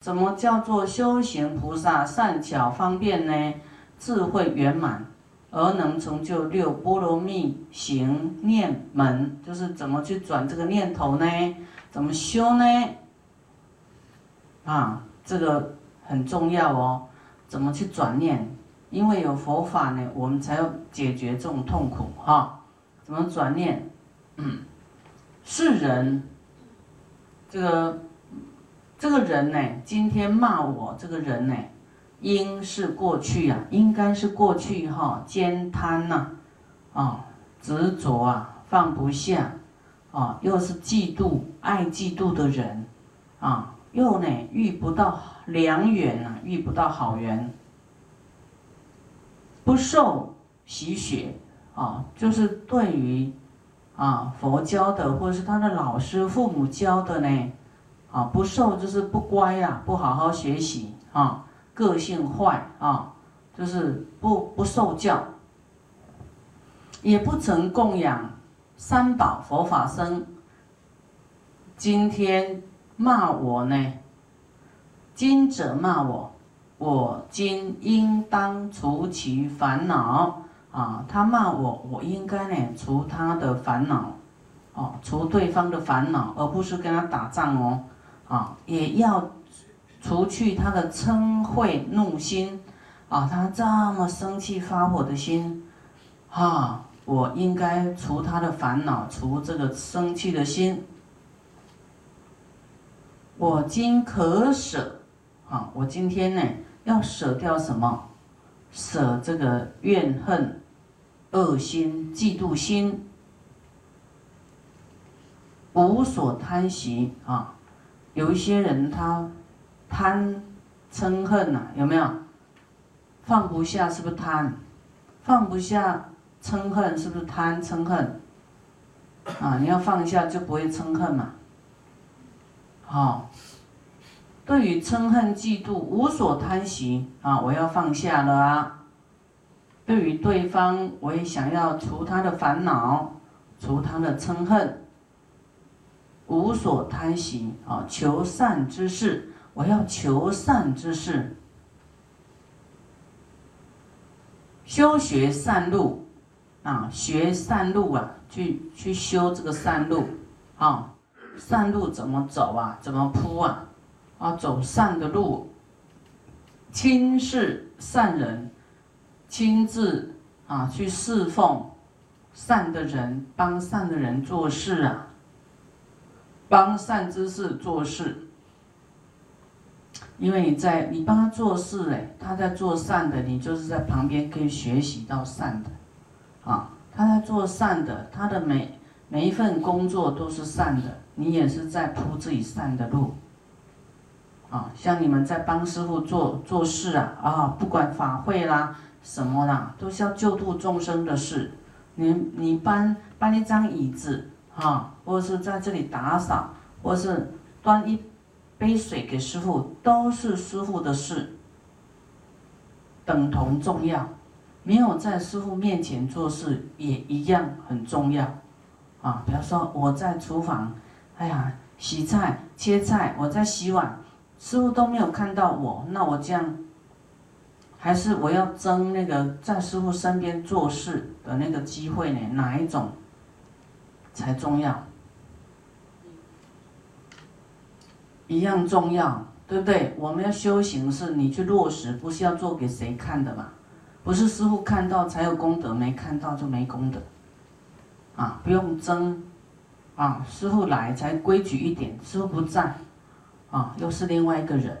怎么叫做修行菩萨善巧方便呢？智慧圆满而能成就六波罗蜜行念门，就是怎么去转这个念头呢？怎么修呢？啊，这个很重要哦。怎么去转念？因为有佛法呢，我们才要解决这种痛苦哈。怎么转念？嗯，是人，这个。这个人呢，今天骂我，这个人呢，应是过去啊，应该是过去哈，兼贪呐，啊，执着啊，放不下，啊，又是嫉妒，爱嫉妒的人，啊，又呢遇不到良缘啊，遇不到好缘，不受喜血啊，就是对于啊佛教的或者是他的老师、父母教的呢。啊，不受就是不乖呀，不好好学习啊，个性坏啊，就是不不受教，也不曾供养三宝佛法僧。今天骂我呢，今者骂我，我今应当除其烦恼啊。他骂我，我应该呢除他的烦恼，哦，除对方的烦恼，而不是跟他打仗哦。啊，也要除去他的嗔恚怒心，啊，他这么生气发火的心，啊，我应该除他的烦恼，除这个生气的心。我今可舍，啊，我今天呢要舍掉什么？舍这个怨恨、恶心、嫉妒心，无所贪习啊。有一些人他贪嗔恨呐，有没有？放不下是不是贪？放不下嗔恨是不是贪嗔恨？啊，你要放下就不会嗔恨嘛。好，对于嗔恨嫉妒无所贪喜啊，我要放下了啊。对于对方，我也想要除他的烦恼，除他的嗔恨。无所贪行啊，求善之事，我要求善之事，修学善路啊，学善路啊，去去修这个善路啊，善路怎么走啊？怎么铺啊？啊，走善的路，亲视善人，亲自啊去侍奉善的人，帮善的人做事啊。帮善之事做事，因为你在你帮他做事，哎，他在做善的，你就是在旁边可以学习到善的，啊，他在做善的，他的每每一份工作都是善的，你也是在铺自己善的路，啊，像你们在帮师傅做做事啊，啊，不管法会啦什么啦，都是要救度众生的事，你你搬搬一张椅子。啊，或者是在这里打扫，或是端一杯水给师傅，都是师傅的事，等同重要。没有在师傅面前做事，也一样很重要。啊，比方说我在厨房，哎呀，洗菜、切菜，我在洗碗，师傅都没有看到我，那我这样，还是我要争那个在师傅身边做事的那个机会呢？哪一种？才重要，一样重要，对不对？我们要修行，是你去落实，不是要做给谁看的嘛？不是师傅看到才有功德，没看到就没功德。啊，不用争，啊，师傅来才规矩一点，师傅不在，啊，又是另外一个人，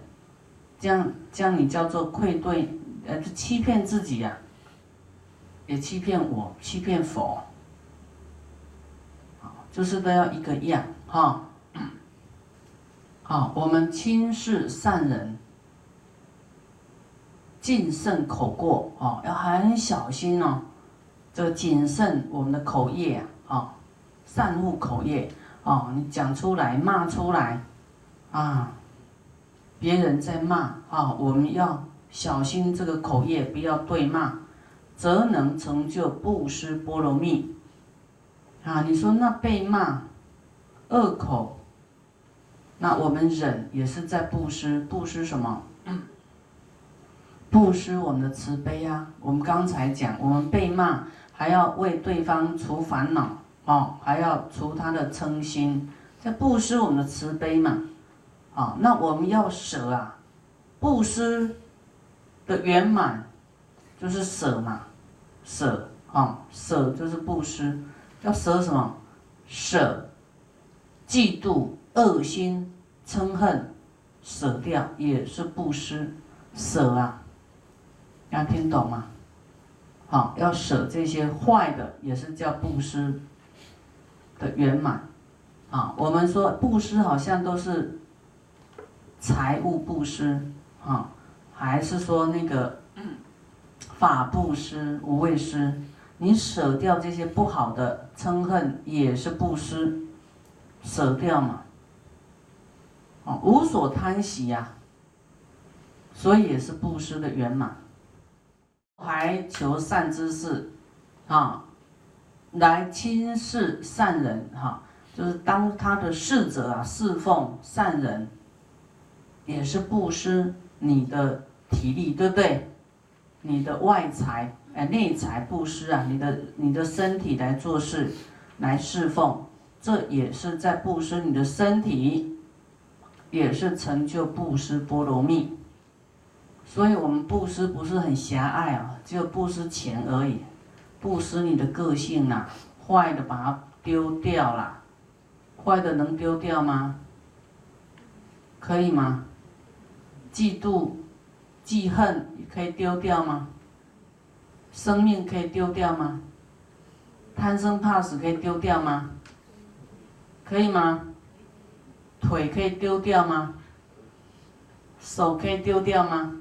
这样这样你叫做愧对，呃，欺骗自己呀，也欺骗我，欺骗佛。就是都要一个样哈，好，我们轻视善人，谨慎口过哦，要很小心哦，这个谨慎我们的口业啊，善护口业哦，你讲出来骂出来啊，别人在骂啊，我们要小心这个口业，不要对骂，则能成就布施波罗蜜。啊，你说那被骂，恶口，那我们忍也是在布施，布施什么？布施我们的慈悲啊！我们刚才讲，我们被骂还要为对方除烦恼哦，还要除他的嗔心，在布施我们的慈悲嘛。啊，那我们要舍啊，布施的圆满就是舍嘛，舍啊，舍就是布施，要舍什么？舍嫉妒、恶心、嗔恨，舍掉也是布施，舍啊。大家听懂吗？好，要舍这些坏的，也是叫布施的圆满。啊，我们说布施好像都是财务布施，啊，还是说那个法布施、无畏施？你舍掉这些不好的嗔恨，也是布施，舍掉嘛。啊，无所贪喜呀，所以也是布施的圆满。还求善知识，啊，来亲视善人，哈，就是当他的侍者啊，侍奉善人，也是布施你的体力，对不对？你的外财，内财布施啊，你的你的身体来做事，来侍奉，这也是在布施你的身体，也是成就布施波罗蜜。所以，我们布施不是很狭隘啊，就布施钱而已。布施你的个性呐，坏的把它丢掉了。坏的能丢掉吗？可以吗？嫉妒、记恨可以丢掉吗？生命可以丢掉吗？贪生怕死可以丢掉吗？可以吗？腿可以丢掉吗？手可以丢掉吗？